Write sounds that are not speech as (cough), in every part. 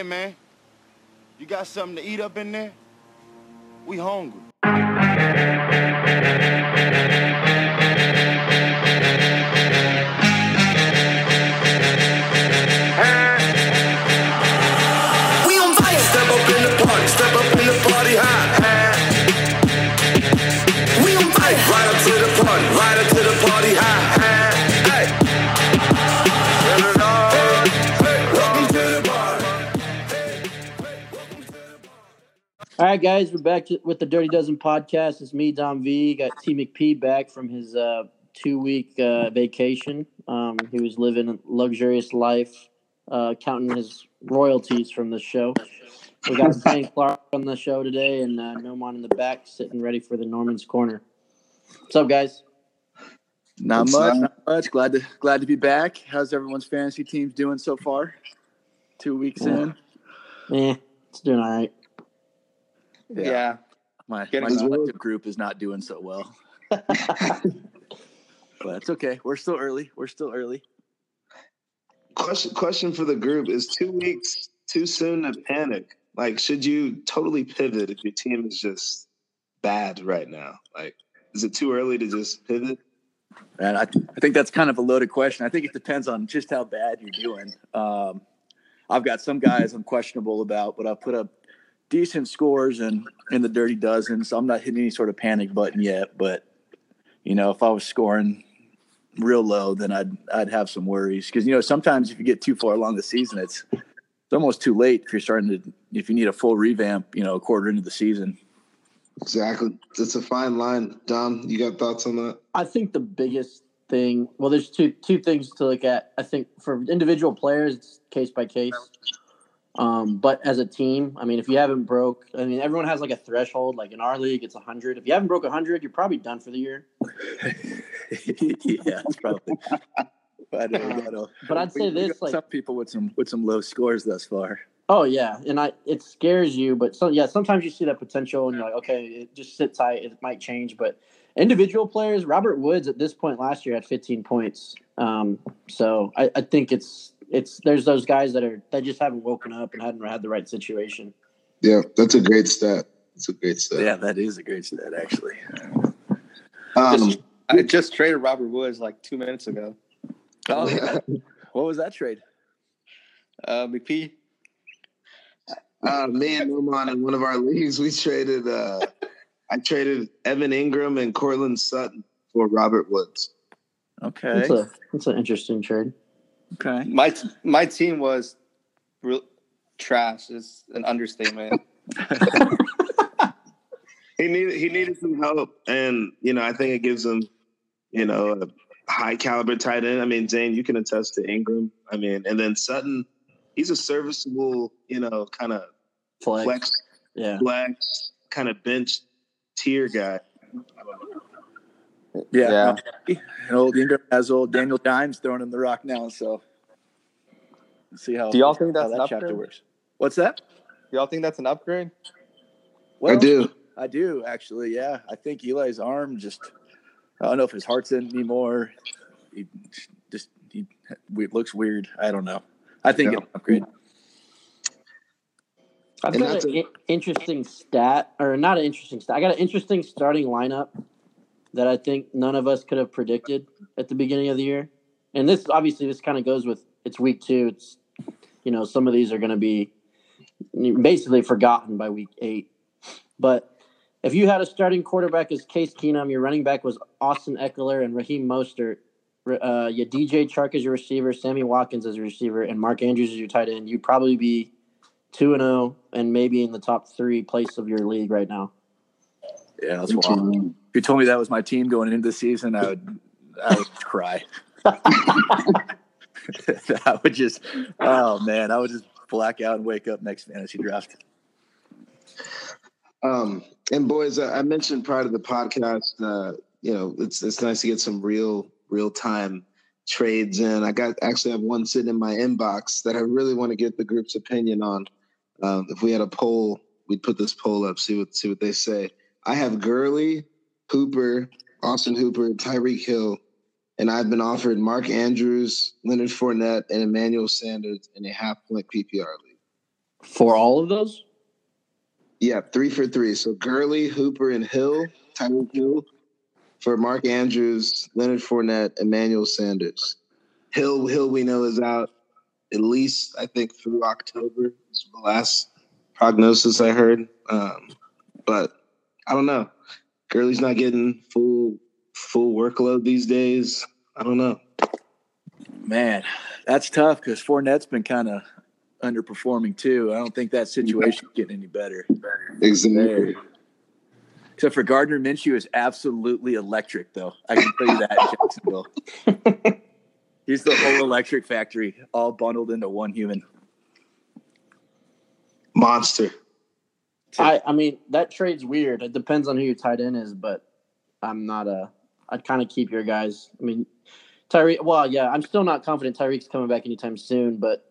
Hey, man, you got something to eat up in there? We hungry. Right, guys, we're back to, with the Dirty Dozen podcast. It's me, Dom V. Got T McP back from his uh, two week uh, vacation. Um, he was living a luxurious life, uh, counting his royalties from the show. We got (laughs) Zane Clark on the show today, and uh, Nomaan in the back, sitting ready for the Norman's Corner. What's up, guys? Not What's much, up? not much. Glad to glad to be back. How's everyone's fantasy teams doing so far? Two weeks in. Yeah, it's doing all right. Yeah. My, Getting my as well. collective group is not doing so well. (laughs) But it's okay. We're still early. We're still early. Question question for the group is two weeks too soon to panic? Like, should you totally pivot if your team is just bad right now? Like, is it too early to just pivot? And I, I think that's kind of a loaded question. I think it depends on just how bad you're doing. Um, I've got some guys I'm questionable about, but I've put up decent scores and in the dirty dozen. So I'm not hitting any sort of panic button yet. But, you know, if I was scoring real low, then I'd, I'd have some worries. Because, you know, sometimes if you get too far along the season, it's, it's almost too late if you're starting to, if you need a full revamp, you know, a quarter into the season. Exactly. It's a fine line. Dom, you got thoughts on that? I think the biggest thing, well, there's two two things to look at. I think for individual players, it's case by case. Um, but as a team, I mean, if you haven't broke, I mean, everyone has like a threshold. Like in our league, it's hundred. If you haven't broke hundred, you're probably done for the year. (laughs) yeah, it's probably. But, uh, But I'd say we this, like- some people with some with some low scores thus far. Oh yeah, and I it scares you, but so yeah, sometimes you see that potential, and you're like, okay, it just sit tight. It might change, but individual players, Robert Woods at this point last year had 15 points. Um, so I, I think it's it's there's those guys that are that just haven't woken up and hadn't had the right situation. Yeah, that's a great stat. That's a great stat. Yeah, that is a great stat, actually. Um, I just traded Robert Woods like two minutes ago. Oh, yeah. (laughs) what was that trade? Uh, McP. uh, me and Norman in one of our leagues, we traded. Uh, I traded Evan Engram and Courtland Sutton for Robert Woods. Okay, That's a that's an interesting trade. Okay. My t- my team was real trash. Is an understatement. (laughs) He needed he needed some help, and you know I think it gives him, you know, a high caliber tight end. I mean, Zane, you can attest to Engram. I mean, and then Sutton, he's a serviceable, you know, kind of Flex. flex, Yeah. flex, kind of bench tier guy. Yeah, and old Engram has old Daniel Dimes throwing him the rock now. So let's see how Do y'all think how that's that an chapter upgrade? works. What's that? Y'all think that's an upgrade? I do. I do actually. Yeah, I think Eli's arm just. I don't know if his heart's in anymore. He just he it looks weird. I don't know. I think Yeah. it's an upgrade. I've got an a- i- interesting stat, or not an interesting stat. I got an interesting starting lineup that I think none of us could have predicted at the beginning of the year. And this obviously this kind of goes with it's week two. It's you know some of these are going to be basically forgotten by week eight. But if you had a starting quarterback as Case Keenum, your running back was Austin Ekeler and Raheem Mostert. Uh, you DJ Chark as your receiver, Sammy Watkins as your receiver, and Mark Andrews as your tight end. You'd probably be two and zero, and maybe in the top three place of your league right now. Yeah, that's wild. If you told me that was my team going into the season, I would I would cry. (laughs) I would just oh man, I would just black out and wake up next fantasy draft. Um, and boys, I mentioned prior to the podcast, uh, you know, it's it's nice to get some real real time trades in. I got actually have one sitting in my inbox that I really want to get the group's opinion on. Um, if we had a poll, we'd put this poll up, see what see what they say. I have Gurley, Hooper, Austin Hooper, Tyreek Hill, and I've been offered Mark Andrews, Leonard Fournette, and Emmanuel Sanders in a half point PPR league. For all of those? Yeah, three for three. So Gurley, Hooper, and Hill, Tyreek Hill. For Mark Andrews, Leonard Fournette, Emmanuel Sanders. Hill, Hill, we know is out at least I think through October. Is the last prognosis I heard. Um, but I don't know. Gurley's not getting full full workload these days. I don't know. Man, that's tough because Fournette's been kind of underperforming too. I don't think that situation situation's getting any better. Exactly. Except for Gardner Minshew is absolutely electric, though. I can tell you that Jacksonville. (laughs) He's the whole electric factory, all bundled into one human. Monster. I, I mean, that trade's weird. It depends on who your tight end is, but I'm not a. I'd kind of keep your guys. I mean, Tyreek. Well, yeah, I'm still not confident Tyreek's coming back anytime soon, but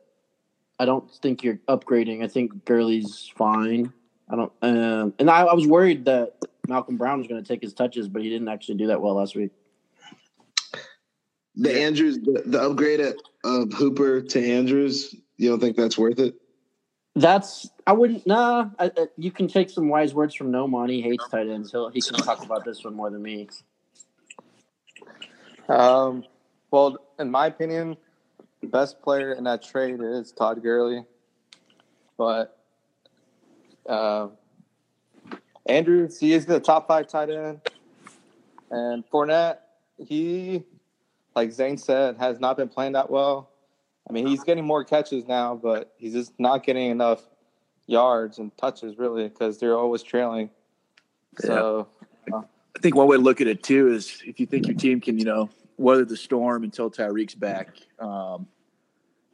I don't think you're upgrading. I think Gurley's fine. I don't. Um, and I, I was worried that Malcolm Brown was going to take his touches, but he didn't actually do that well last week. The Andrews, the, the upgrade of, of Hooper to Andrews, you don't think that's worth it? That's I wouldn't. Nah, I, I, you can take some wise words from Nomaan. He hates tight ends. He'll he can talk about this one more than me. Um, well, in my opinion, the best player in that trade is Todd Gurley, but uh, Andrews, he is the top five tight end, and Fournette, he, like Zane said, has not been playing that well. I mean, he's getting more catches now, but he's just not getting enough yards and touches really because they're always trailing. So, I think one way to look at it too is if you think your team can, you know, weather the storm until Tyreek's back, um,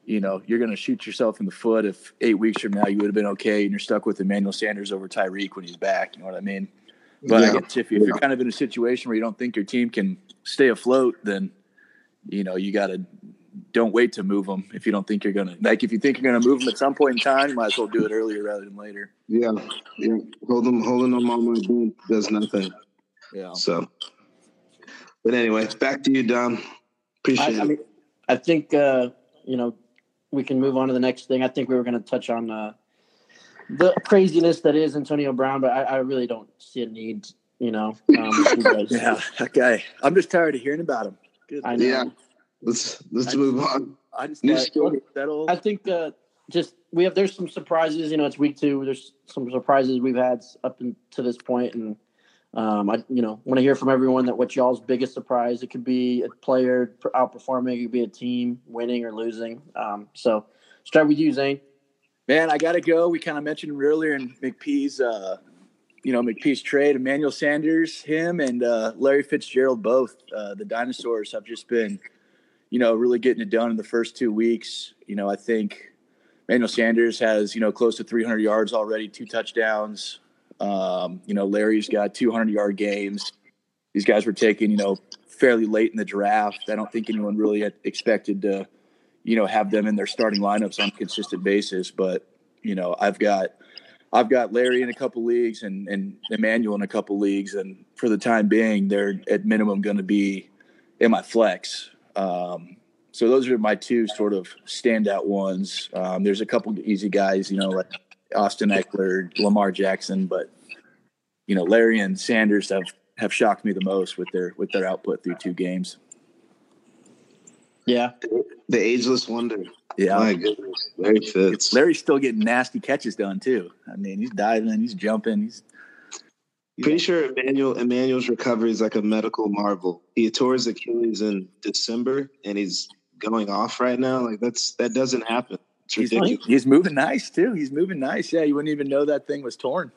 you know, you're going to shoot yourself in the foot if eight weeks from now you would have been okay and you're stuck with Emmanuel Sanders over Tyreek when he's back. You know what I mean? But I Yeah. guess if, you- if you're kind of in a situation where you don't think your team can stay afloat, then you know you got to don't wait to move them if you don't think you're gonna like if you think you're gonna move them at some point in time, you might as well do it earlier rather than later. Yeah, yeah. Hold them, holding them on my bench does nothing. Yeah. So, but anyway, back to you, Dom. I, Appreciate I it. mean, I think uh, you know we can move on to the next thing. I think we were going to touch on uh, the craziness that is Antonio Brown, but I, I really don't see a need. You know, um, with you guys. Yeah, okay. I'm just tired of hearing about him. Good. I know. Yeah. Let's let's I- move on. I just New like story. settle. I think uh, just we have there's some surprises. You know, it's week two. There's some surprises we've had up in, to this point, and um, I you know want to hear from everyone that what y'all's biggest surprise. It could be a player outperforming. It could be a team winning or losing. Um, so start with you, Zane. Man, I gotta go. We kind of mentioned earlier in McP's, uh, you know, McP's trade. Emmanuel Sanders, him, and uh, Larry Fitzgerald, both uh, the dinosaurs have just been, you know, really getting it done in the first two weeks. You know, I think Emmanuel Sanders has, you know, close to 300 yards already, two touchdowns. Um, you know, Larry's got 200 yard games. These guys were taken, you know, fairly late in the draft. I don't think anyone really expected to you know, have them in their starting lineups on a consistent basis. But, you know, I've got I've got Larry in a couple leagues and, and Emmanuel in a couple leagues. And for the time being, they're at minimum going to be in my flex. Um, so those are my two sort of standout ones. Um, there's a couple easy guys, you know, like Austin Ekeler, Lamar Jackson, but you know, Larry and Sanders have have shocked me the most with their with their output through two games. Yeah, The ageless wonder. Yeah, My goodness, Larry Fitz. Larry's still getting nasty catches done too. I mean, he's diving, he's jumping, he's Pretty sure Emmanuel Emmanuel's recovery is like a medical marvel. He tore his Achilles in December, and he's going off right now. Like that's that doesn't happen. It's he's, ridiculous. he's moving nice too. He's moving nice. Yeah, you wouldn't even know that thing was torn.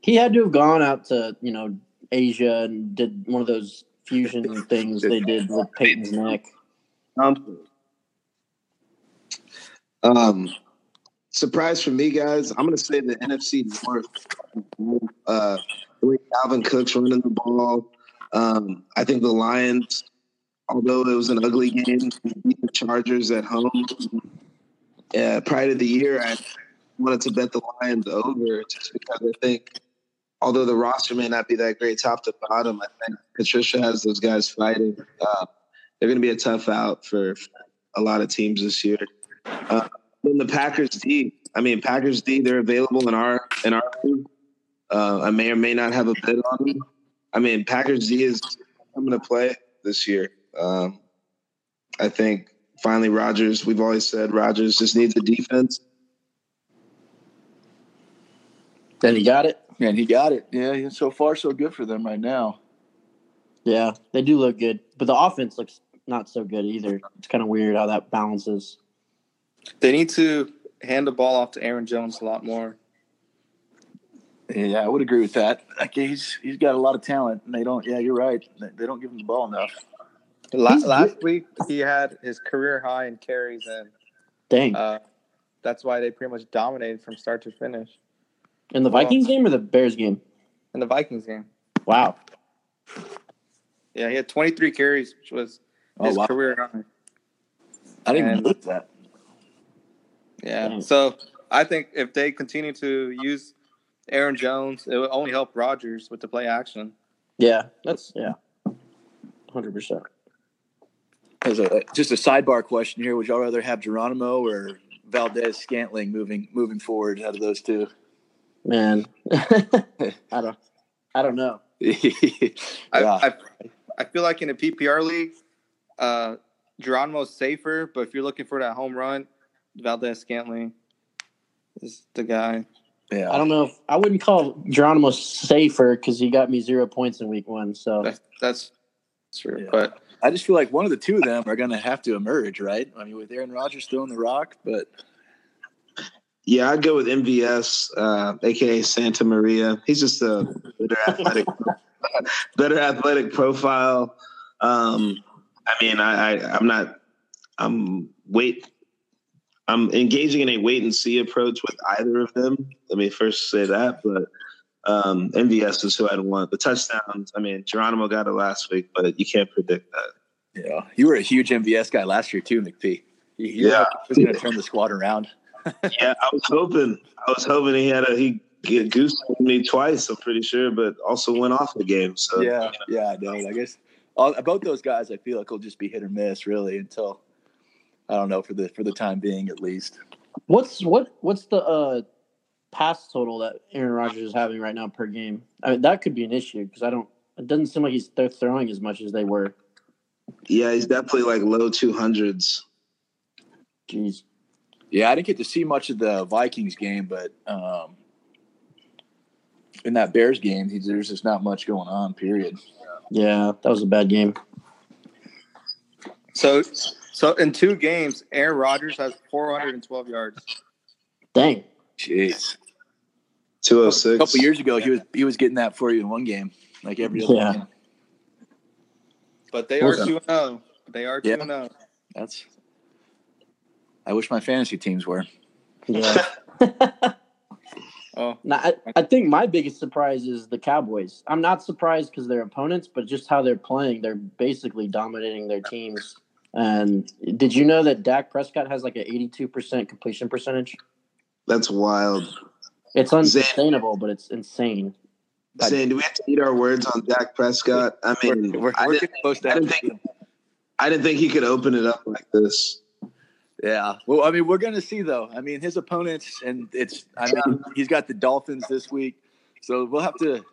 he had to have gone out to you know Asia and did one of those fusion (laughs) things they did with Peyton's neck. Um, um, surprise for me, guys. I'm gonna say the NFC North. Uh, the way Dalvin Cook's running the ball. Um, I think the Lions, although it was an ugly game, beat the Chargers at home. Uh, prior to the year, I wanted to bet the Lions over just because I think, although the roster may not be that great top to bottom, I think Patricia has those guys fighting. Uh, they're going to be a tough out for a lot of teams this year. Uh, then the Packers D, I mean, Packers D, they're available in our in our. Uh, I may or may not have a bid on them. I mean, Packers Z is coming to play this year. Um, I think finally Rodgers. We've always said Rodgers just needs a defense. Then he got it. And he got it. Yeah, so far so good for them right now. Yeah, they do look good, but the offense looks not so good either. It's kind of weird how that balances. They need to hand the ball off to Aaron Jones a lot more. Yeah, I would agree with that. Like he's he's got a lot of talent, and they don't. Yeah, you're right. They, they don't give him the ball enough. La- He's last week he had his career high in carries, and Dang. uh, that's why they pretty much dominated from start to finish In the Vikings game or the Bears game? in the Vikings game. Wow. Yeah, he had 23 carries, which was Oh his wow, career high. I didn't even And- look that. Yeah. Dang. So I think if they continue to use Aaron Jones, it would only help Rodgers with the play action. Yeah, that's yeah, hundred percent. As a just a sidebar question here, would y'all rather have Geronimo or Valdes-Scantling moving moving forward out of those two? Man, (laughs) I don't, I don't know. (laughs) yeah. I, I, I feel like in a PPR league, uh, Geronimo's safer, but if you're looking for that home run, Valdes-Scantling is the guy. Yeah. I don't know if I wouldn't call Geronimo safer because he got me zero points in week one. So That's, that's true. Yeah. But I just feel like one of the two of them are going to have to emerge, right? I mean, with Aaron Rodgers throwing the rock, but Yeah, I'd go with MVS, uh, aka Santa Maria. He's just a better athletic, (laughs) better athletic profile. Um, I mean, I, I I'm not. I'm wait. I'm engaging in a wait and see approach with either of them. Let me first say that, but um, MVS is who I'd want. The touchdowns. I mean, Geronimo got it last week, but you can't predict that. yeah, you were a huge MVS guy last year too, McP. You, you Yeah. was going to turn the squad around. (laughs) yeah, I was hoping. I was hoping he had a he goose me twice. I'm pretty sure, but also went off the game. So yeah, yeah, I know. I guess all, both those guys, I feel like will just be hit or miss, really, until I don't know for the for the time being, at least. what's what what's the uh pass total that Aaron Rodgers is having right now per game? I mean, that could be an issue because I don't. It doesn't seem like he's they're throwing as much as they were. yeah, he's definitely like low two hundreds. Jeez. Yeah, I didn't get to see much of the Vikings game, but um, in that Bears game, he's, there's just not much going on. Period. Yeah, that was a bad game. so so in two games, Aaron Rodgers has 412 yards. Dang. Jeez. Two oh A six. couple years ago, he was he was getting that for you in one game, like every other Yeah. game. But they are Awesome. 2 0. They are 2 Yeah. 0. That's. I wish my fantasy teams were. Yeah. (laughs) (laughs) Oh, Now, I, I think my biggest surprise is the Cowboys. I'm not surprised because they're opponents, but just how they're playing, they're basically dominating their teams. And did you know that Dak Prescott has like an 82% completion percentage? That's wild. It's unsustainable, but it's insane. Saying, do we have to eat our words on Dak Prescott? I mean, We're, we're, I, didn't, getting close to I didn't think I didn't think he could open it up like this. Yeah. Well, I mean, we're going to see though. I mean, his opponents, and it's. I mean, he's got the Dolphins this week, so we'll have to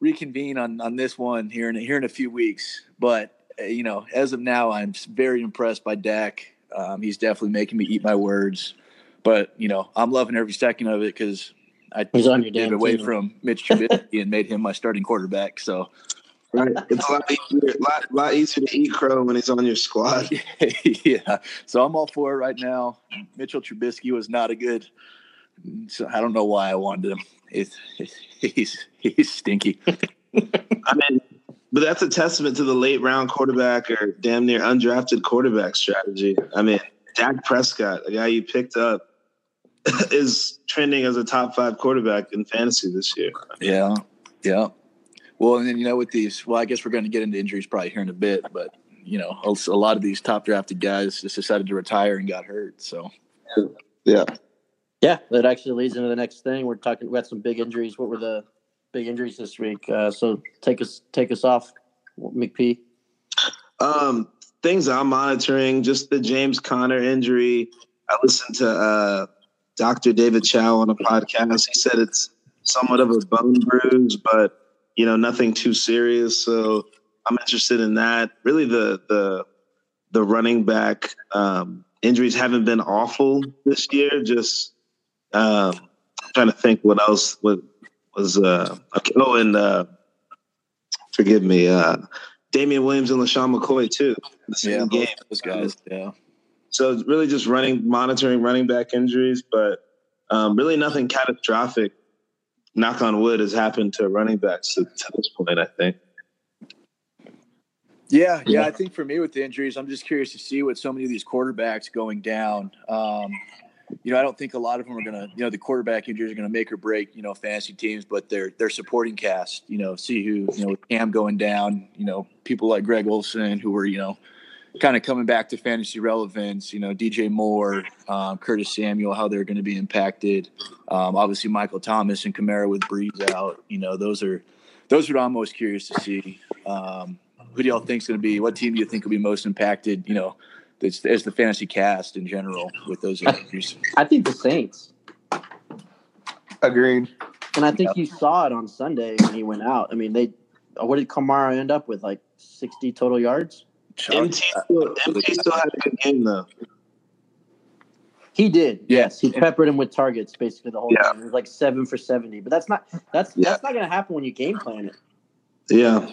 reconvene on on this one here in here in a few weeks. But you know, as of now, I'm very impressed by Dak. Um, he's definitely making me eat my words. But you know, I'm loving every second of it because I He's on your gave damn away team. from Mitch Trubisky and made him my starting quarterback. So Right? It's a lot (laughs) easier, lot, lot easier to eat crow when he's on your squad. (laughs) yeah. So I'm all for it right now. Mitchell Trubisky was not a good. So I don't know why I wanted him. He's (laughs) he's he's stinky. I mean, but that's a testament to the late round quarterback or damn near undrafted quarterback strategy. I mean, Dak Prescott, the guy you picked up, (laughs) is trending as a top five quarterback in fantasy this year. Yeah, yeah. Well, and then you know with these, well, I guess we're going to get into injuries probably here in a bit, but you know, a a lot of these top drafted guys just decided to retire and got hurt. So Yeah. Yeah, that actually leads into the next thing. We're talking. We had some big injuries. What were the big injuries this week? Uh, so take us take us off, McP. Um, things I'm monitoring, just the James Conner injury. I listened to uh, Dr. David Chao on a podcast. He said it's somewhat of a bone bruise, but you know nothing too serious. So I'm interested in that. Really, the the the running back um, injuries haven't been awful this year. Just um, trying to think what else what was uh, oh and uh, forgive me, uh, Damien Williams and LeSean McCoy too. The same Yeah, game. those guys. Yeah. So really just running, monitoring running back injuries, but um, really nothing catastrophic. Knock on wood has happened to running backs to, to this point. I think. Yeah, yeah, Yeah. I think for me with the injuries, I'm just curious to see what so many of these quarterbacks going down. Um, you know, I don't think a lot of them are gonna, you know, the quarterback injuries are gonna make or break, you know, fantasy teams, but their their supporting cast, you know, see who, you know, Cam going down, you know, people like Greg Olsen who were, you know, kind of coming back to fantasy relevance, you know, DJ Moore, um, Curtis Samuel, how they're going to be impacted. Um, obviously, Michael Thomas and Kamara with Brees out, you know, those are those are what I'm most curious to see. Um, who do y'all think is going to be? What team do you think will be most impacted? You know, as, as the fantasy cast in general with those injuries. I think the Saints, Agreed. and I think you saw it on Sunday when he went out. I mean, they what did Kamara end up with? Like sixty total yards. MT uh, still, MT still had a good game though. He did. Yeah. Yes, he peppered him with targets basically the whole Yeah. game. It was like seven for seventy. But that's not that's Yeah. that's not going to happen when you game plan it. Yeah.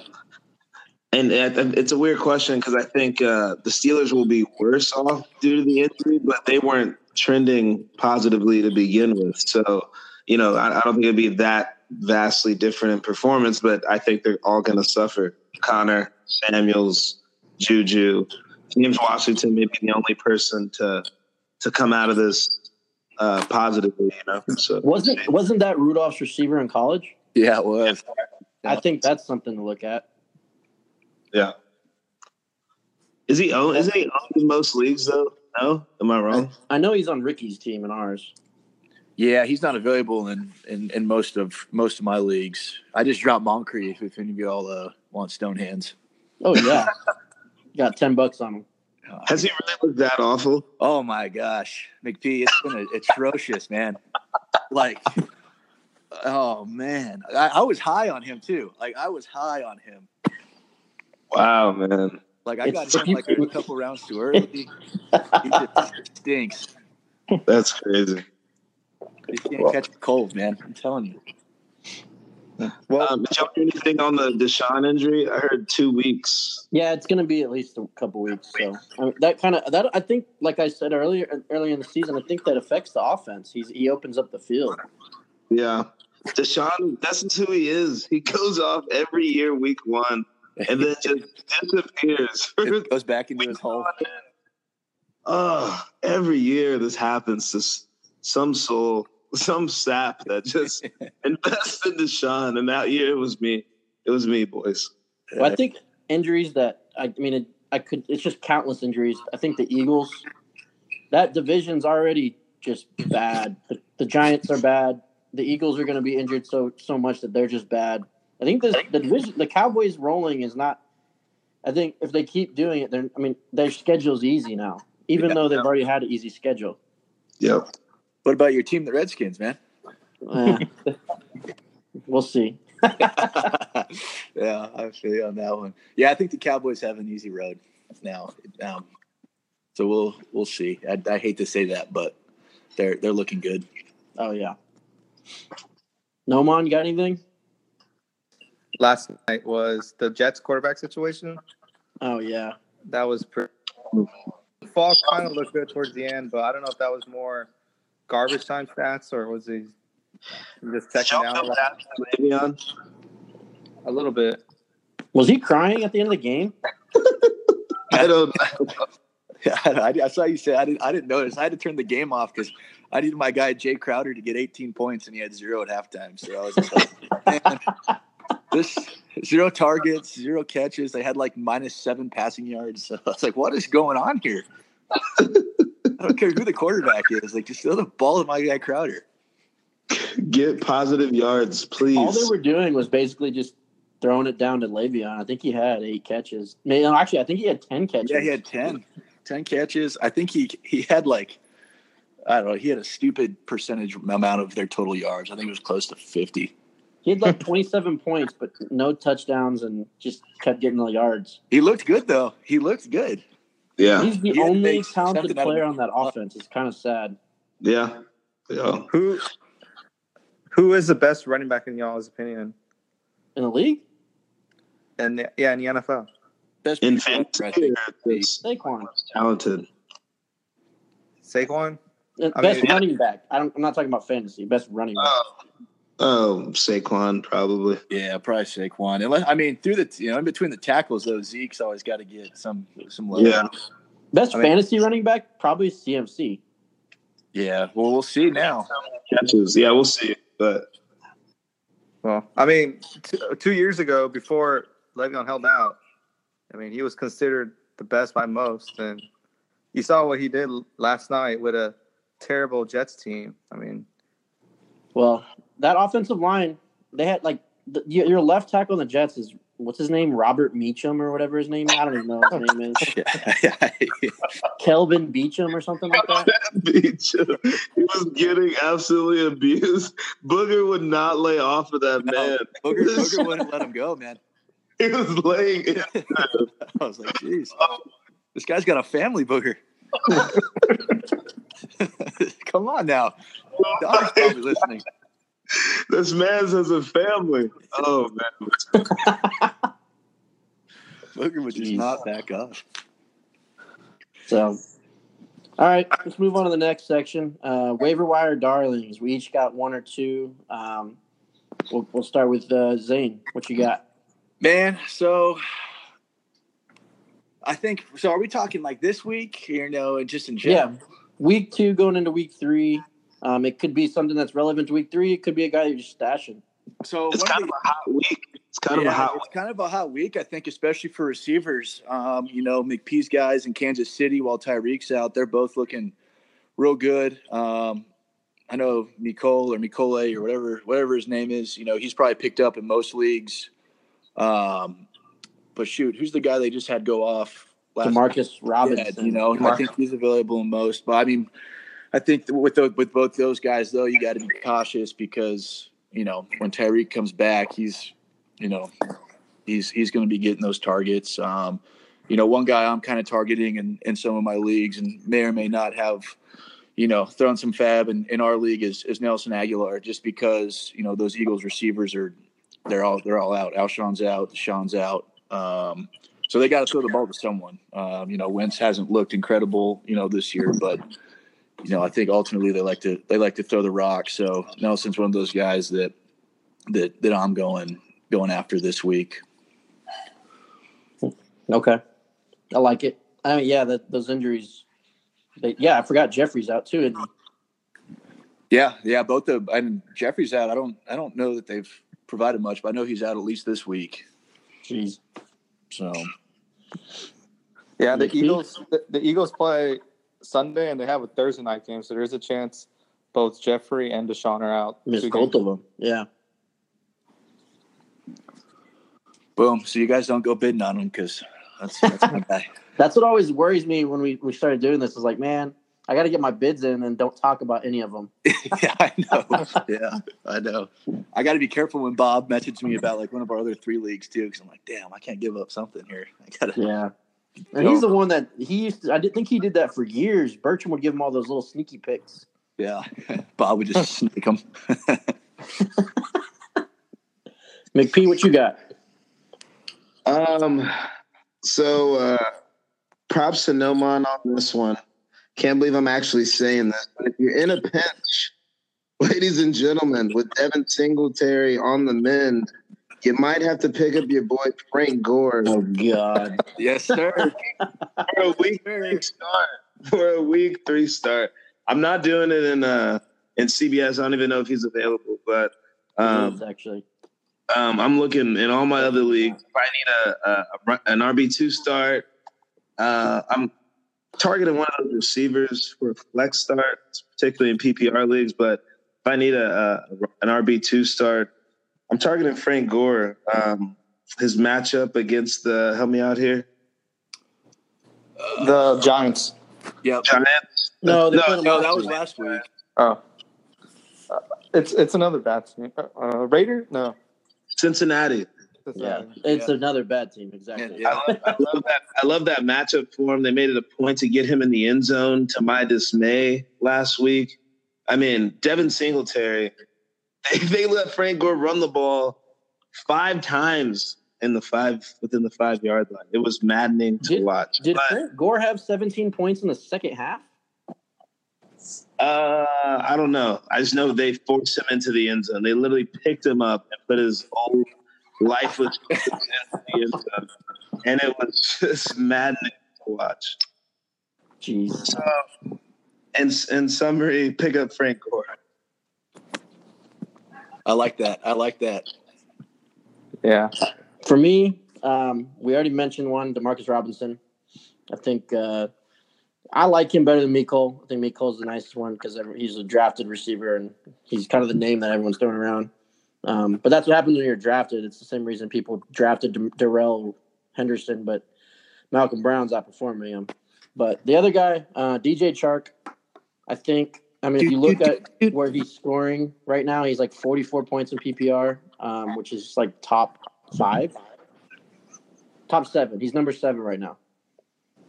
And it's a weird question because I think uh, the Steelers will be worse off due to the injury, but they weren't trending positively to begin with. So, you know, I, I don't think it'd be that vastly different in performance, but I think they're all going to suffer. Conner, Samuels, Juju, James Washington may be the only person to to come out of this uh, positively. You know, so Wasn't wasn't that Rudolph's receiver in college? Yeah, it was. I think that's something to look at. Yeah. Is he own? Isn't he owned in most leagues though? No, am I wrong? I know he's on Ricky's team and ours. Yeah, he's not available in, in, in most of most of my leagues. I just dropped Moncrief if any of y'all uh, want stone hands. Oh yeah, (laughs) got ten bucks on him. Has he really looked that awful? Oh my gosh, McP, it's been atrocious, man. Like, oh man, I, I was high on him too. Like, I was high on him. Wow, man. Like, I got It's- him like a couple rounds too early. (laughs) He just stinks. That's crazy. You can't catch a cold, man. I'm telling you. Well, Um, did y'all hear anything on the DeSean injury? I heard two weeks. Yeah, it's going to be at least a couple weeks. So I mean, that kind of that I think, like I said earlier, earlier in the season, I think that affects the offense. He's he opens up the field. Yeah. DeSean, that's who he is. He goes off every year, week one, and then just disappears. (laughs) It goes back into his hole. oh, every year this happens to some soul, some sap that just (laughs) invests in DeSean. And that year it was me. It was me, boys. Well, I think injuries that I, I mean, it, I could. It's just countless injuries. I think the Eagles, that division's already just bad. The, the Giants are bad. The Eagles are going to be injured so so much that they're just bad. I think this the division, the Cowboys rolling is not. I think if they keep doing it, they're. I mean, their schedule's easy now, even Yeah. though they've already had an easy schedule. Yep. What about your team, the Redskins, man? We'll (laughs) see. (laughs) yeah, I feel you on that one. Yeah, I think the Cowboys have an easy road now. Um, so we'll we'll see. I, I hate to say that, but they're they're looking good. Oh yeah. Nomaan, you got anything? Last night was the Jets quarterback situation. Oh yeah. That was pretty. Falk kind of looked good towards the end, but I don't know if that was more garbage time stats or was he just Did checking out feel bad Le'Veon? a little bit. Was he crying at the end of the game? (laughs) I don't (laughs) Yeah, I, I saw you say I didn't I didn't notice. I had to turn the game off because I needed my guy Jay Crowder to get 18 points and he had zero at halftime. So I was just like, (laughs) man, this zero targets, zero catches. They had like minus seven passing yards. So (laughs) I was like, what is going on here? I don't care who the quarterback is. Like, just throw the ball to my guy Crowder. get positive yards, please. All they were doing was basically just throwing it down to Le'Veon. I think he had eight catches. Maybe, actually, I think he had ten catches. Yeah, he had 10, 10 catches. I think he he had like I don't know. He had a stupid percentage amount of their total yards. I think it was close to fifty. He had like (laughs) 27 points, but no touchdowns, and just kept getting the yards. He looked good though. He looked good. Yeah, He's the He had to only talented something out of player on that offense. It's kind of sad. yeah, yeah. Who who is the best running back in y'all's opinion? In the league, And yeah, in the NFL. Best In receiver, I fantasy, think. Saquon. talented. Saquon? Uh, I Best mean- running back. I don't, I'm not talking about fantasy. Best running back. Oh, oh, Saquon probably. Yeah, probably Saquon. Unless I mean, through the you know in between the tackles, though Zeke's always got to get some some love. Yeah. Best I mean- fantasy running back, probably CMC. yeah. Well, we'll see now. Catches. Yeah, we'll see. But Well, I mean, two, two years ago, before Le'Veon held out, I mean, he was considered the best by most. And you saw what he did last night with a terrible Jets team. I mean, Well, that offensive line, they had like the, your your left tackle in the Jets is what's his name, Robert Meacham or whatever his name. is. I don't even know what his name is. (laughs) Yeah. Kelvin Beachum or something like that. (laughs) Beach, he was getting absolutely abused. Booger would not lay off of that No. man. Booger, Booger (laughs) wouldn't let him go, man. He was laying. in. I was like, jeez, this guy's got a family, Booger. Come on now. Dog's probably listening. (laughs) This man has a family. Oh man. Booger would just Jeez. not back up. So, all right, let's move on to the next section. Uh, waiver wire darlings. We each got one or two. Um, we'll, we'll start with uh, Zane. What you got? Man, so I think so. Are we talking like this week? You know, and just in general. Yeah, week two going into week three. Um, it could be something that's relevant to week three. It could be a guy you're just stashing. So It's kind of of a hot week. It's kind of a hot it's kind of a hot week, I think, especially for receivers. Um, you know, McP's guys in Kansas City while Tyreek's out, they're both looking real good. Um, I know Nicole or Nicole or whatever whatever his name is. You know, he's probably picked up in most leagues. Um, but shoot, who's the guy they just had go off last Demarcus yeah, Robinson. you know, I think he's available in most. But I mean, I think with with both those guys though, you got to be cautious because you know when Tyreek comes back, he's you know he's he's going to be getting those targets. Um, you know, one guy I'm kind of targeting in, in some of my leagues and may or may not have, you know, thrown some FAAB in, in our league is, is Nelson Agholor just because, you know, those Eagles receivers are, they're all, they're all out. Alshon's out, DeSean's out. Um, so they got to throw the ball to someone. Um, you know, Wentz hasn't looked incredible, you know, this year, but you know, I think ultimately they like to, they like to throw the rock. So Nelson's one of those guys that, that, that I'm going, going after this week. Okay, I like it. I mean, yeah, that those injuries. They, yeah, I forgot Jeffery's out too. And Yeah, yeah, both the and Jeffery's out. I don't I don't know that they've provided much, but I know he's out at least this week. jeez, So yeah, the. Eagles the, the Eagles play Sunday and they have a Thursday night game, so there's a chance both Jeffery and DeSean are out. missed both games. of them. Yeah, boom. So you guys don't go bidding on them because that's, that's my (laughs) guy. that's what always worries me when we, we started doing this. Is like, man, I got to get my bids in and don't talk about any of them. (laughs) yeah, I know. Yeah, I know. I got to be careful when Bob messaged me about like one of our other three leagues too, because I'm like, damn, I can't give up something here. I gotta. Yeah. And he's the one that he used to, I didn't think he did that for years. Bertram would give him all those little sneaky picks. Yeah, (laughs) Bob would just (laughs) sneak them. (laughs) McP, what you got? Um, so uh, props to Nomaan on this one. Can't believe I'm actually saying this, but if you're in a pinch, ladies and gentlemen, with Devin Singletary on the mend, you might have to pick up your boy Frank Gore Oh God. yes, sir. (laughs) for a week three start. For a week three start. I'm not doing it in uh in CBS. I don't even know if he's available, but um, actually. um, I'm looking in all my other leagues. If I need a, a, a an RB two start, uh, I'm targeting one of those receivers for a flex start, particularly in PPR leagues. But if I need a, a an RB two start, I'm targeting Frank Gore. Um, his matchup against the help me out here. The Giants. Yep. Giants. No, they No, No, that was last week. Oh, uh, it's it's another bad team. Uh, uh, Raider? No. Cincinnati. Yeah, it's another bad team. Exactly. Yeah. I love, I love that. I love that matchup for him. They made it a point to get him in the end zone. To my dismay, last week. I mean, Devin Singletary. (laughs) They, they let Frank Gore run the ball five times in the five within the five yard line. It was maddening to Did- watch. Did But, Frank Gore have 17 points in the second half? uh, I don't know. I just know they forced him into the end zone. They literally picked him up and put his whole lifeless (laughs) into the end zone, and it was just maddening to watch. Jeez. So, in, in summary, pick up Frank Gore. I like that. I like that. Yeah. For me, um, we already mentioned one, Demarcus Robinson. I think uh, I like him better than Miko. I think Miko's the nicest one because he's a drafted receiver and he's kind of the name that everyone's throwing around. Um, but that's what happens when you're drafted. It's the same reason people drafted D- Darrell Henderson, but Malcolm Brown's outperforming him. But the other guy, uh, DJ Chark, I think. I mean, if you look at where he's scoring right now, he's like 44 points in PPR, um, which is like top five, top seven. He's number seven right now.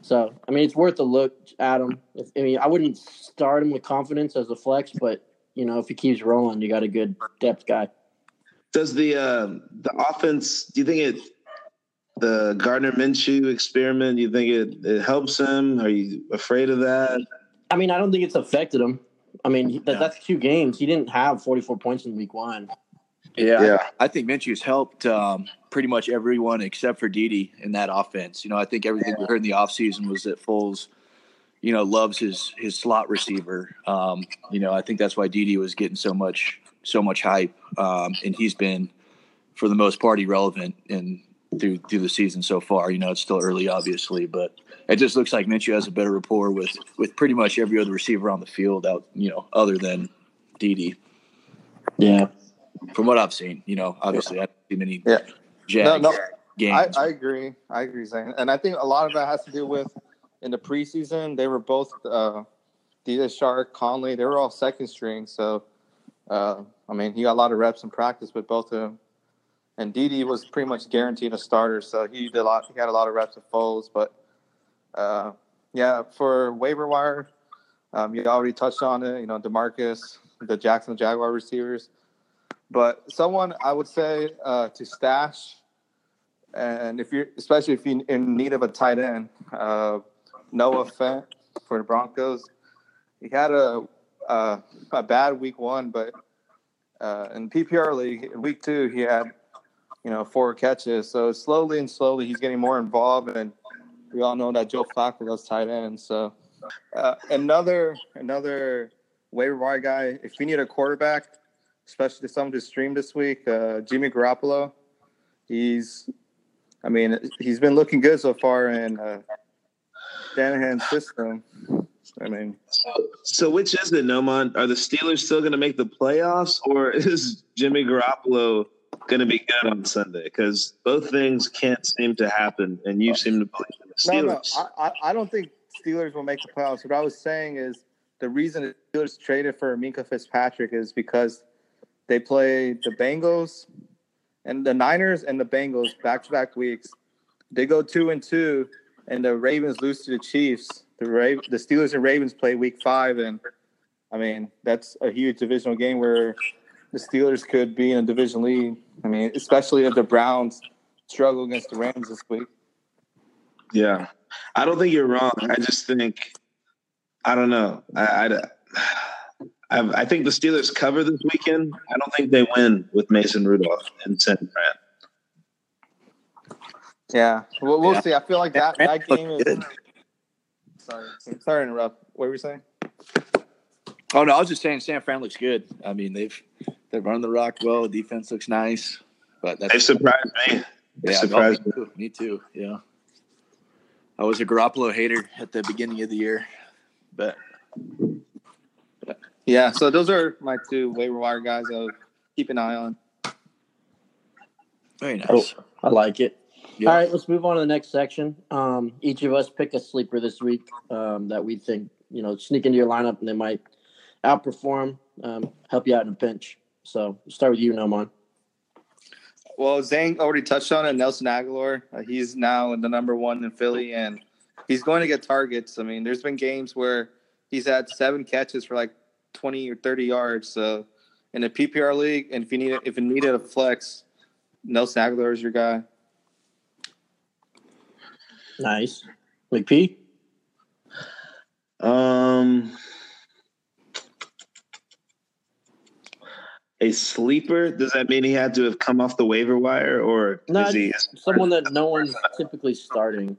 So, I mean, it's worth a look at him. If, I mean, I wouldn't start him with confidence as a flex, but you know, if he keeps rolling, you got a good depth guy. Does the uh, the offense? Do you think it? The Gardner Minshew experiment. Do you think it, it helps him? Are you afraid of that? I mean, I don't think it's affected him. I mean, he- that, that's two games. He didn't have 44 points in week one. Yeah, I, I think Minshew's helped um, pretty much everyone except for Dede in that offense. You know, I think everything we heard in the offseason was that Foles, you know, loves his his slot receiver. Um, you know, I think that's why Dede was getting so much so much hype, um, and he's been for the most part irrelevant in through through the season so far. You know, it's still early, obviously, but it just looks like Minshew has a better rapport with with pretty much every other receiver on the field out. You know, other than Dede Yeah. from what I've seen. You know, obviously I haven't seen many Yeah. Jags No, no. I, games. I agree. I agree, Zane. And I think a lot of that has to do with in the preseason, they were both uh DJ Chark, Conley, they were all second string. So uh I mean he got a lot of reps in practice with both of them. And Dede was pretty much guaranteed a starter, so he did a lot he got a lot of reps with Foles. But uh yeah, for waiver wire, um, you already touched on it, you know, Demarcus, the Jackson Jaguar receivers. But someone I would say uh, to stash, and if you're especially if you're in need of a tight end, uh, Noah Fant for the Broncos. He had a a, a bad week one, but uh, in PPR league in week two he had you know four catches. So slowly and slowly he's getting more involved, and we all know that Joe Flacco loves tight ends. So uh, another another waiver wire guy. If you need a quarterback, especially someone to stream this week, uh, Jimmy Garoppolo. He's, I mean, he's been looking good so far in uh, Shanahan's system. I mean, So, so which is it, Nomaan? Are the Steelers still going to make the playoffs, or (laughs) is Jimmy Garoppolo going to be good on Sunday? Because both things can't seem to happen, and you seem to believe in the no, Steelers. no, I, I, I don't think Steelers will make the playoffs. What I was saying is the reason the Steelers traded for Minkah Fitzpatrick is because they play the Bengals and the Niners and the Bengals back to back weeks. They go two and two, and the Ravens lose to the Chiefs. The Ra- the Steelers and Ravens play week five, and I mean that's a huge divisional game where the Steelers could be in a division lead. I mean, especially if the Browns struggle against the Rams this week. Yeah, I don't think you're wrong. I just think I don't know. I I, I, I think the Steelers cover this weekend. I don't think they win with Mason Rudolph and San Fran. Yeah, we'll, we'll Yeah. see. I feel like that, that game is. good. Sorry, sorry to interrupt. What were you saying? Oh no, I was just saying San Fran looks good. I mean they've they're running the rock well. Defense looks nice, but They that's surprised me. They yeah, no, surprised me, too. me too. Yeah, I was a Garoppolo hater at the beginning of the year, but Yeah, so those are my two waiver wire guys. I'll keep an eye on. very nice. Oh, I like it. Yeah. All right, let's move on to the next section. Um, each of us pick a sleeper this week um, that we think you know sneak into your lineup and they might outperform, um, help you out in a pinch. So we'll start with you, Nomaan. Well, Zane already touched on it. Nelson Agholor, uh, he's now the number one in Philly, and he's going to get targets. I mean, there's been games where he's had seven catches for like 20 or 30 yards. So, in a PPR league, and if you need it if you needed a flex, Nelson Agholor is your guy. Nice, McP. Um, a sleeper? Does that mean he had to have come off the waiver wire, or No, is he? someone that no one's typically starting.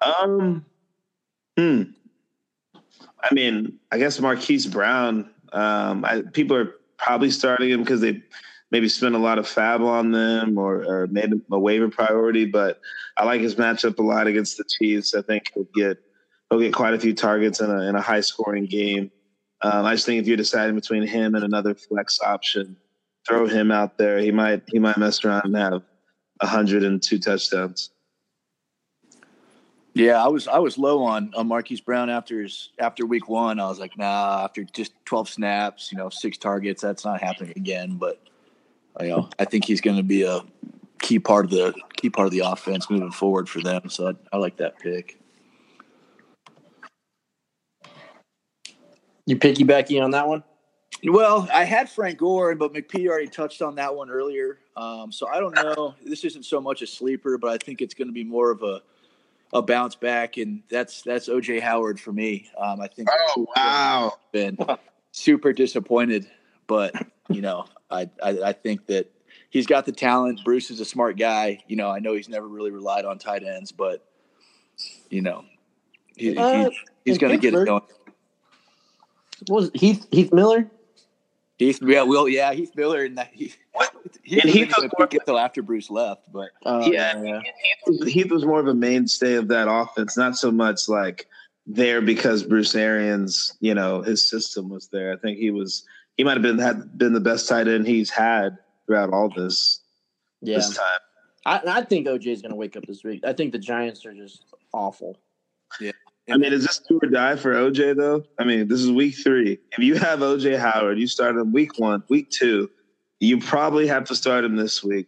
Um, hmm. I mean, I guess Marquise Brown. Um, I, people are probably starting him because they maybe spent a lot of FAAB on them or, or made him a waiver priority. But I like his matchup a lot against the Chiefs. I think he'll get he'll get quite a few targets in a in a high scoring game. Um, I just think if you're deciding between him and another flex option, throw him out there. He might he might mess around and have hundred and two touchdowns. Yeah, I was I was low on on Marquise Brown after his after week one. I was like, nah, after just twelve snaps, you know, six targets, that's not happening again. But you know, I think he's going to be a key part of the key part of the offense moving forward for them. So I, I like that pick. You picky Becky on that one? Well, I had Frank Gore, but McP already touched on that one earlier. Um, so I don't know. This isn't so much a sleeper, but I think it's going to be more of a a bounce back, and that's that's OJ Howard for me. Um, I think. Oh wow! Been super disappointed, but you know, I, I I think that he's got the talent. Bruce is a smart guy. You know, I know he's never really relied on tight ends, but you know, he, Uh, he, he's going to get it going. What was it, Heath Heath Miller? Heath, yeah, well, yeah, Heath Miller, and that, he, he And Heath didn't was more- pick it till after Bruce left, but Uh, Yeah. Heath was, Heath was more of a mainstay of that offense, not so much like there because Bruce Arians, you know, his system was there. I think he was he might have been had been the best tight end he's had throughout all this yeah. this time. I, I think OJ is going to wake up this week. I think the Giants are just awful. I mean, is this do or die for OJ though? I mean, this is week three. If you have OJ Howard, you start him week one, week two, you probably have to start him this week.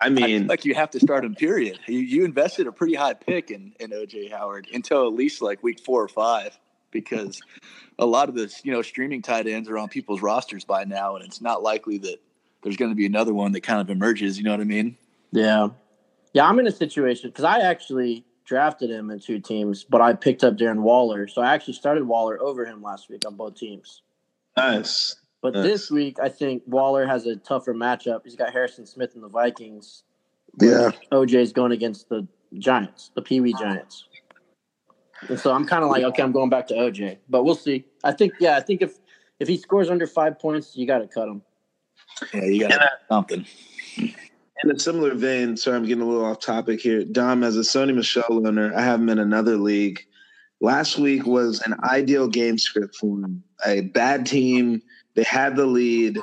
I I mean, feel like you have to start him. Period. You, you invested a pretty high pick in in OJ Howard until at least like week four or five, because a lot of this, you know, streaming tight ends are on people's rosters by now, and it's not likely that there's going to be another one that kind of emerges. You know what I mean? Yeah. Yeah, I'm in a situation because I actually drafted him in two teams, but I picked up Darren Waller. So I actually started Waller over him last week on both teams. nice. But Nice. this week, I think Waller has a tougher matchup. He's got Harrison Smith and the Vikings. Yeah. OJ's going against the Giants, the Pee Wee Giants. And so I'm kind of like, okay, I'm going back to OJ, but we'll see. I think, yeah, I think if if he scores under five points, you got to cut him. Yeah, you got And I- something. In a similar vein, sorry, I'm getting a little off topic here. Dom, as a Sony Michel owner, I have him in another league. Last week was an ideal game script for him. A bad team, they had the lead,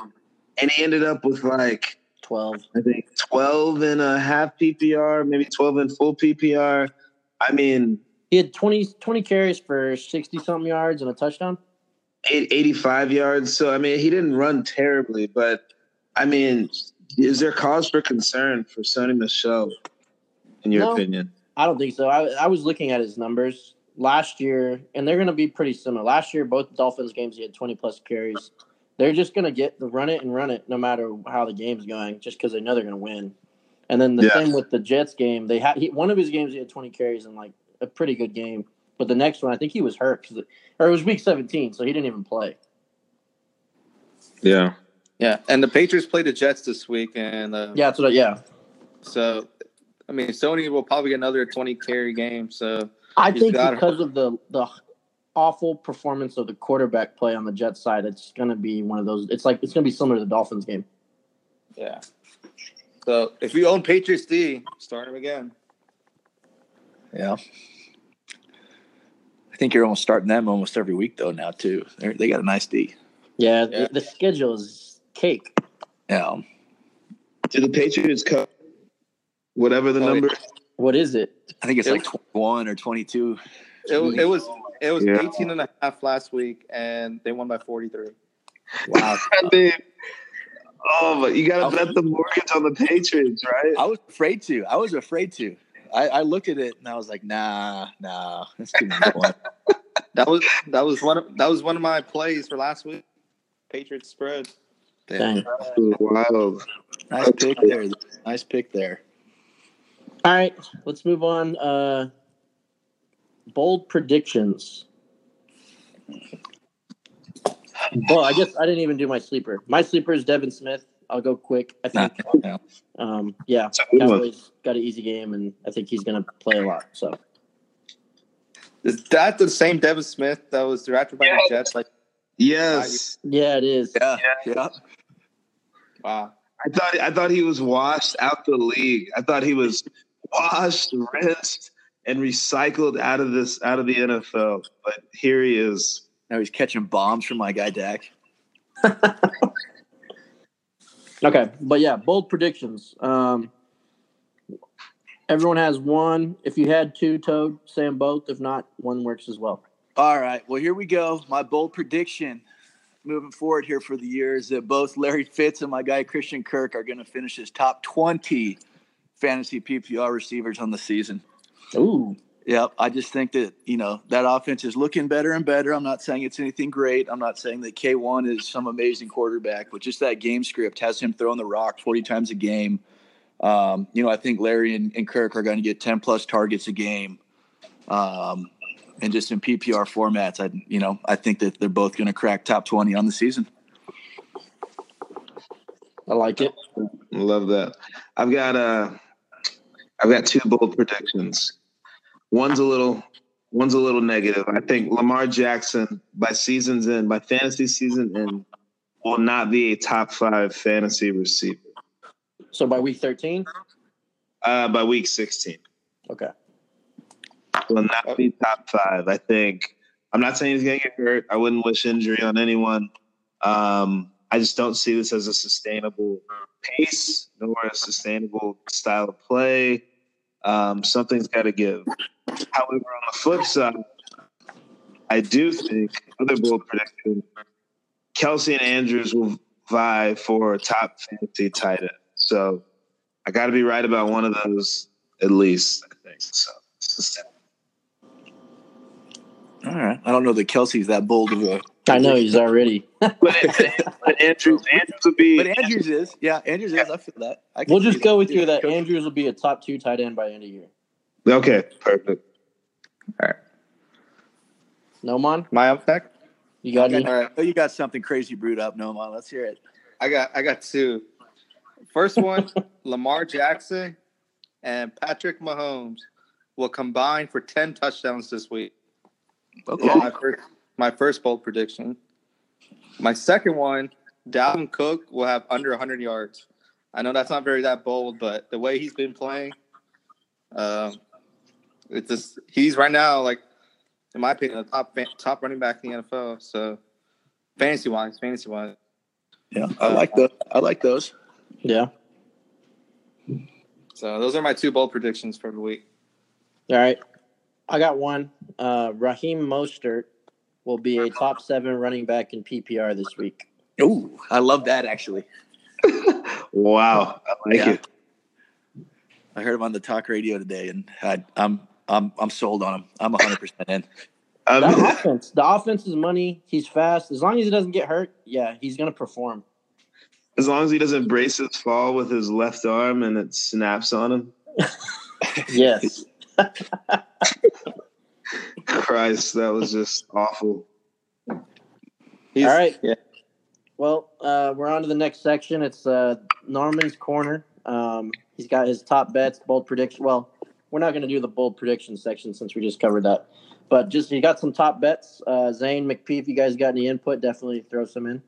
and he ended up with like, Twelve. I think 12 and a half PPR, maybe 12 and full PPR. I mean, He had 20, 20 carries for sixty something yards and a touchdown. eight- 85 yards. So, I mean, he didn't run terribly, but I mean, is there cause for concern for Sony Michel, in your No. opinion? I don't think so. I, I was looking at his numbers last year, and they're going to be pretty similar. Last year, both Dolphins games, he had 20 plus carries. They're just going to get the run it and run it no matter how the game's going, just because they know they're going to win. And then the Yeah. same with the Jets game. They had he, one of his games, he had 20 carries and like a pretty good game. But the next one, I think he was hurt, 'cause it, or it was week 17, so he didn't even play. Yeah. Yeah, and the Patriots play the Jets this week, and uh, Yeah, that's what. I, yeah, so I mean, Sony will probably get another twenty carry game. So I think got it. because of the the awful performance of the quarterback play on the Jets side, it's going to be one of those. It's like it's going to be similar to the Dolphins game. yeah, so if you own Patriots D, start him again. Yeah. I think you're almost starting them almost every week though now too. They're, they got a nice D. Yeah, Yeah. The, the schedule is cake. Yeah. Do the Patriots cover? whatever the Oh, number. What is it? I think it's It like 21 or 22. It, it was it was Yeah. 18 and a half last week, and they won by 43. Wow. (laughs) Oh, but you got to bet the mortgage on the Patriots, right? I was afraid to. I was afraid to. I, I looked at it and I was like, nah, nah, that's too much. (laughs) That was that was one of, that was one of my plays for last week. Patriots spread. Dang. Wild. Nice pick there. Nice pick there. All right, let's move on. Uh, bold predictions. Well, I guess I didn't even do my sleeper. My sleeper is Devin Smith. I'll go quick. I Nah, think. Um, yeah, It's a good one. Cowboys got an easy game, and I think he's going to play a lot. So Is that the same Devin Smith that was drafted by the Jets? Like, Yes. yeah, it is. Yeah, yeah. Wow. I thought I thought he was washed out the league. I thought he was washed, rinsed, and recycled out of this out of the NFL. But here he is. Now he's catching bombs from my guy Dak. (laughs) Okay, but yeah, bold predictions. Um, everyone has one. If you had two, Toad, say them both. If not, one works as well. All right. Well, here we go. My bold prediction moving forward here for the year is that both Larry Fitz and my guy Christian Kirk are going to finish as top 20 fantasy PPR receivers on the season. Ooh, Yep. I just think that, you know, that offense is looking better and better. I'm not saying it's anything great. I'm not saying that K1 is some amazing quarterback, but just that game script has him throwing the rock 40 times a game. Um, you know, I think Larry and, and Kirk are going to get 10 plus targets a game. Um, and just in PPR formats, I, you know, I think that they're both going to crack top 20 on the season. I like it. I love that. I've got uh I've got two bold predictions. One's a little one's a little negative. I think Lamar Jackson by season's end, by fantasy season end, will not be a top five fantasy receiver. So by week 13? Uh by week sixteen. Okay. Will not be top five. I think I'm not saying he's gonna get hurt. I wouldn't wish injury on anyone. Um I just don't see this as a sustainable pace nor a sustainable style of play. Um, something's got to give. However, on the flip side, I do think other bold prediction: Kelce and Andrews will vie for a top fantasy tight end. So I got to be right about one of those at least. I think so. It's All right. I don't know that Kelce's that bold of a. I know he's already. (laughs) But, but Andrews, Andrews would be. But Andrews is. Yeah, Andrews is. I feel that. I We'll just go with you that Coach- Andrews will be a top two tight end by end of year. okay, perfect. All right. No, man? My up next? You got any? All right. Oh, you got something crazy brewed up, Nomaan. Let's hear it. I got I got two. First one, (laughs) Lamar Jackson and Patrick Mahomes will combine for 10 touchdowns this week. Okay. My first, my first bold prediction. My second one, Dalvin Cook will have under 100 yards. I know that's not very that bold, but the way he's been playing, um, it's just he's right now like, in my opinion, the top fan- top running back in the NFL. So, fantasy wise, fantasy wise, Yeah, I like those. I like those. Yeah. so those are my two bold predictions for the week. All right. I got one. Uh, Raheem Mostert will be a top seven running back in PPR this week. Ooh, I love that actually. (laughs) Wow, I like Yeah. it. I heard him on the talk radio today, and I, I'm I'm I'm sold on him. I'm 100 percent in. That Um, offense, the offense is money. He's fast. As long as he doesn't get hurt, yeah, he's gonna perform. as long as he doesn't brace his fall with his left arm and it snaps on him. (laughs) Yes. (laughs) Christ, that was just awful. He's, All right. Yeah. Well, uh, we're on to the next section. It's uh, Norman's corner. Um, he's got his top bets, bold prediction. Well, we're not going to do the bold prediction section since we just covered that. But just he got some top bets. Uh, Zane McP, if you guys got any input, definitely throw some in.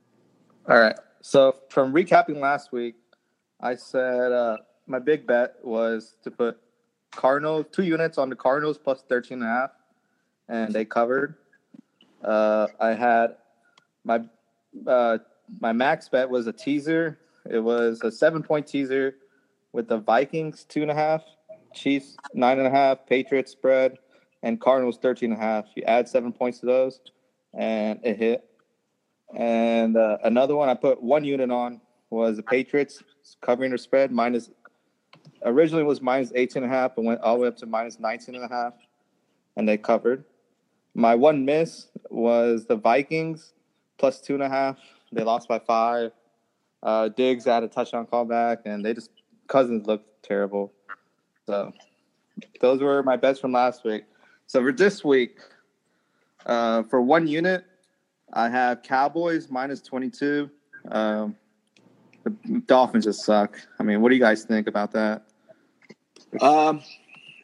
All right. So from recapping last week, I said uh, my big bet was to put Cardinals two units on the Cardinals plus 13 and a half, and they covered. Uh, I had my uh, my max bet was a teaser. It was a seven point teaser with the Vikings two and a half, Chiefs nine and a half, Patriots spread, and Cardinals 13 and a half. You add seven points to those, and it hit. And uh, another one I put one unit on was the Patriots covering their spread minus. Originally was minus 18 and a half, but went all the way up to minus 19 and a half, and they covered. My one miss was the Vikings plus two and a half. They lost by five. Uh, Diggs had a touchdown callback, and they just Cousins looked terrible. So those were my bets from last week. So for this week, uh, for one unit, I have Cowboys minus 22. Um, the Dolphins just suck. I mean, what do you guys think about that? Um,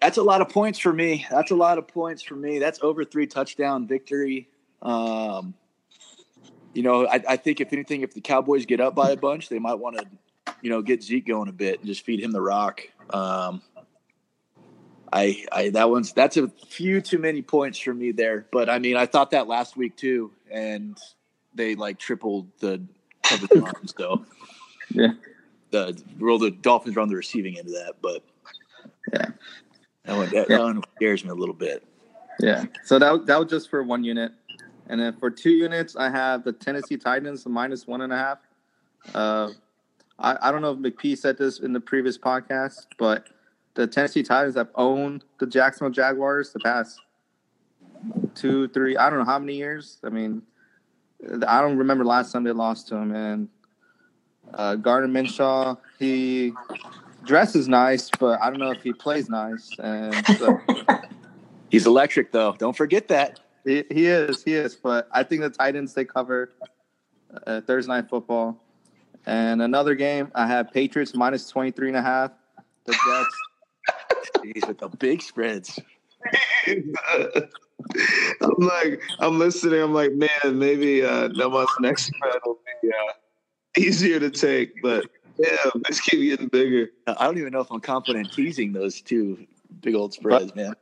that's a lot of points for me. That's a lot of points for me. That's over three touchdown victory. Um, you know, I, I think if anything, if the Cowboys get up by a bunch, they might want to, you know, get Zeke going a bit and just feed him the rock. Um, I, I that one's that's a few too many points for me there. But I mean, I thought that last week too, and they like tripled the coverage line. (laughs) So Yeah. the well, the Dolphins are on the receiving end of that, but Yeah. that one, that, that one scares me a little bit. Yeah. So that that was just for one unit, and then for two units, I have the Tennessee Titans the minus one and a half. Uh, I I don't know if McP said this in the previous podcast, but the Tennessee Titans have owned the Jacksonville Jaguars the past two, three, I don't know how many years. I mean, I don't remember last time they lost to them. And uh, Gardner Minshew, he dresses nice, but I don't know if he plays nice. And (laughs) so, He's electric though. Don't forget that. He, he is, he is. But I think the Titans they cover uh, Thursday night football. And another game, I have Patriots minus 23 and a half. The Jets. (laughs) Jeez, with the big spreads. (laughs) I'm like, I'm listening. I'm like, man, maybe uh, Noah's next spread will be uh, easier to take, but damn, (laughs) this keep getting bigger. I don't even know if I'm confident teasing those two big old spreads, man.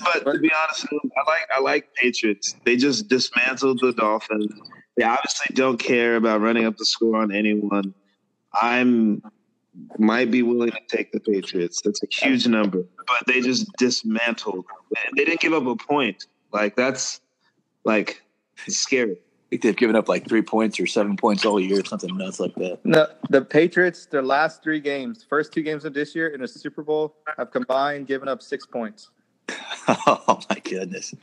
But to be honest, I like I like Patriots. They just dismantled the Dolphins. They obviously don't care about running up the score on anyone. I'm might be willing to take the Patriots. That's a huge number, but they just dismantled. They didn't give up a point. Like that's like scary. Think they've given up like three points or seven points all year, something nuts like that. No, the Patriots, their last three games, first two games of this year in a Super Bowl, have combined given up six points. (laughs) oh my goodness,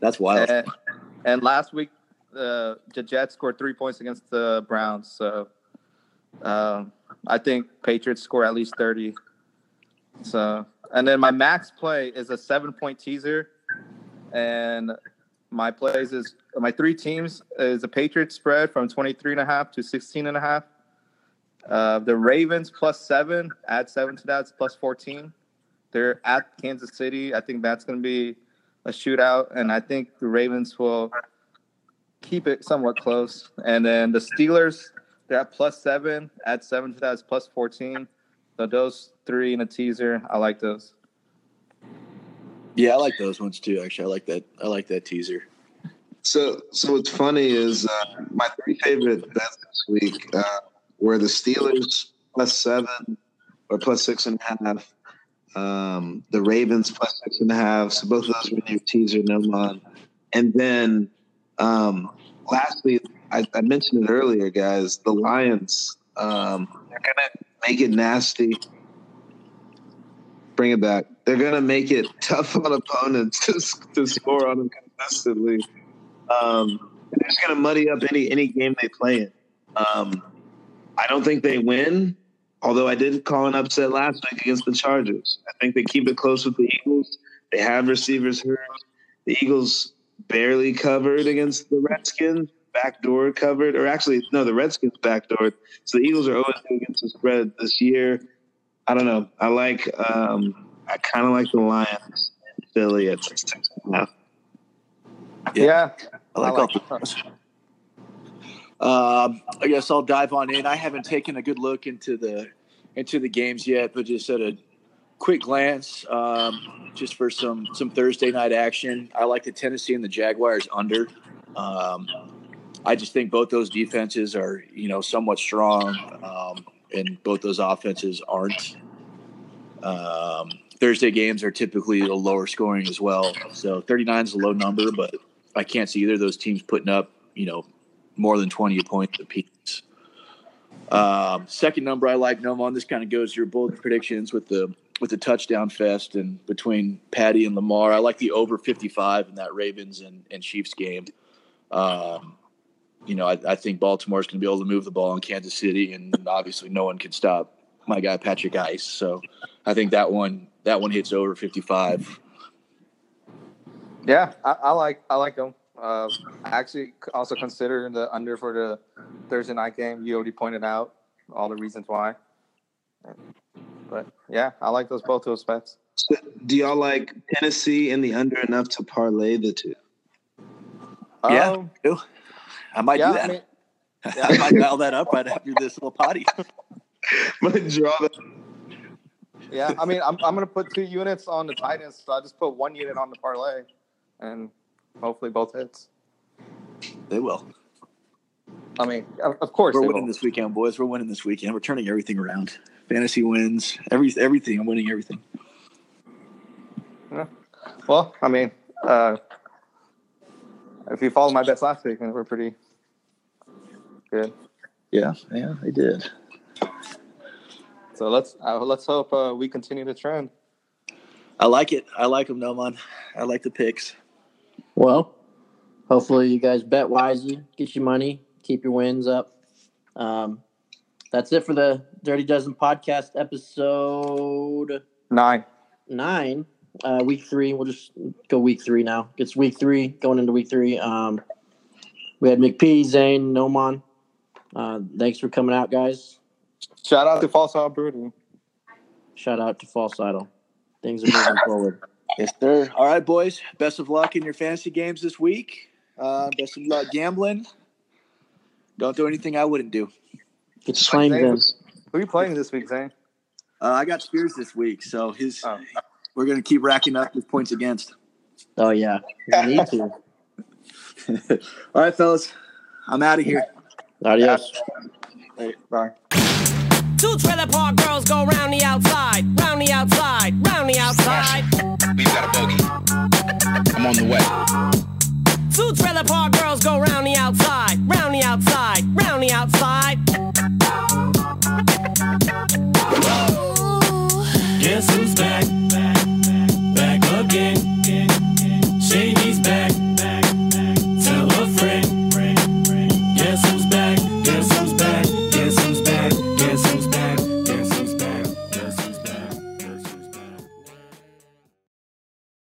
that's wild. And, and last week, uh, the Jets scored three points against the Browns. So um, I think Patriots score at least 30. So, and then my max play is a seven point teaser. And my plays is my three teams is the Patriots spread from 23 and a half to 16 and a half. Uh, the Ravens plus seven, add seven to that, it's plus 14. They're at Kansas City. I think that's going to be a shootout, and I think the Ravens will keep it somewhat close. And then the Steelers, they're at plus seven, add seven to that, it's plus 14. So those three in a teaser, I like those. Yeah, I like those ones too. Actually, I like that. I like that teaser. So, so what's funny is uh, my three favorite bets this week uh, were the Steelers plus seven or plus six and a half, um, the Ravens plus six and a half. So both of those were your teaser, Nomaan. And then, um, lastly, I, I mentioned it earlier, guys. The Lions, um, they're gonna make it nasty. Bring it back. They're gonna make it (laughs) tough on opponents to, to score on them consistently. Um, they're just going to muddy up any any game they play in. Um, I don't think they win, although I did call an upset last week against the Chargers. I think they keep it close with the Eagles. They have receivers hurt. The Eagles barely covered against the Redskins, backdoor covered, or actually, no, the Redskins backdoored. So the Eagles are always against the spread this year. I don't know. I like, um, I kind of like the Lions in Philly at six and a half. Yeah. I like, I like all those. Um, I guess I'll dive on in. I haven't taken a good look into the into the games yet, but just at a quick glance, um, just for some some Thursday night action, I like the Tennessee and the Jaguars under. Um, I just think both those defenses are you know somewhat strong, um, and both those offenses aren't. Um, Thursday games are typically a lower scoring as well. So 39 is a low number, but I can't see either of those teams putting up, you know, more than 20 points apiece. Um, second number I like, Nomaan. This kind of goes your bold predictions with the with the touchdown fest and between Patty and Lamar. I like the over 55 in that Ravens and, and Chiefs game. Um, you know, I, I think Baltimore's going to be able to move the ball in Kansas City, and obviously no one can stop my guy Patrick Ice. So I think that one that one hits over 55. Yeah, I, I like I like them. Uh, I actually also consider the under for the Thursday night game. You already pointed out all the reasons why. But yeah, I like those both those bets. So do y'all like Tennessee and the under enough to parlay the two? Yeah. Um, Ew. I might yeah, do that. I mean, (laughs) I might dial that up right after this little potty. (laughs) I'm gonna draw the yeah. I mean, I'm I'm gonna put two units on the Titans, so I just put one unit on the parlay, and hopefully both hits. They will. I mean, of, course We're winning will. this weekend, boys. We're winning this weekend. We're turning everything around. Fantasy wins, every everything. I'm winning everything. Yeah. Well, I mean, uh, if you followed my bets last week, we're pretty good. Yeah, yeah, I did. So let's uh, let's hope uh, we continue the trend. I like it. I like them, Nomaan. I like the picks. Well, hopefully you guys bet wisely, get your money, keep your wins up. Um, that's it for the Dirty Dozen podcast episode Nine. nine. Uh, week three. We'll just go week three now. It's week three going into week three. Um, we had McP, Zane, Noman. Uh, thanks for coming out, guys. Shout out to False Idol Brewing. Shout out to False Idol. Things are moving (laughs) forward. Yes, sir. All right, boys. Best of luck in your fantasy games this week. Uh, best of luck gambling. Don't do anything I wouldn't do. Get your claims in. Who are you playing this week, Zane? Uh, I got Spears this week, so his Oh. we're going to keep racking up his points against. Oh yeah, you need to. (laughs) (laughs) All right, fellas. I'm out of here. Adios. Bye. Two trailer park girls go round the outside, round the outside, round the outside. We've got a bogey. I'm on the way. Two trailer park girls go round the outside, round the outside, round the outside.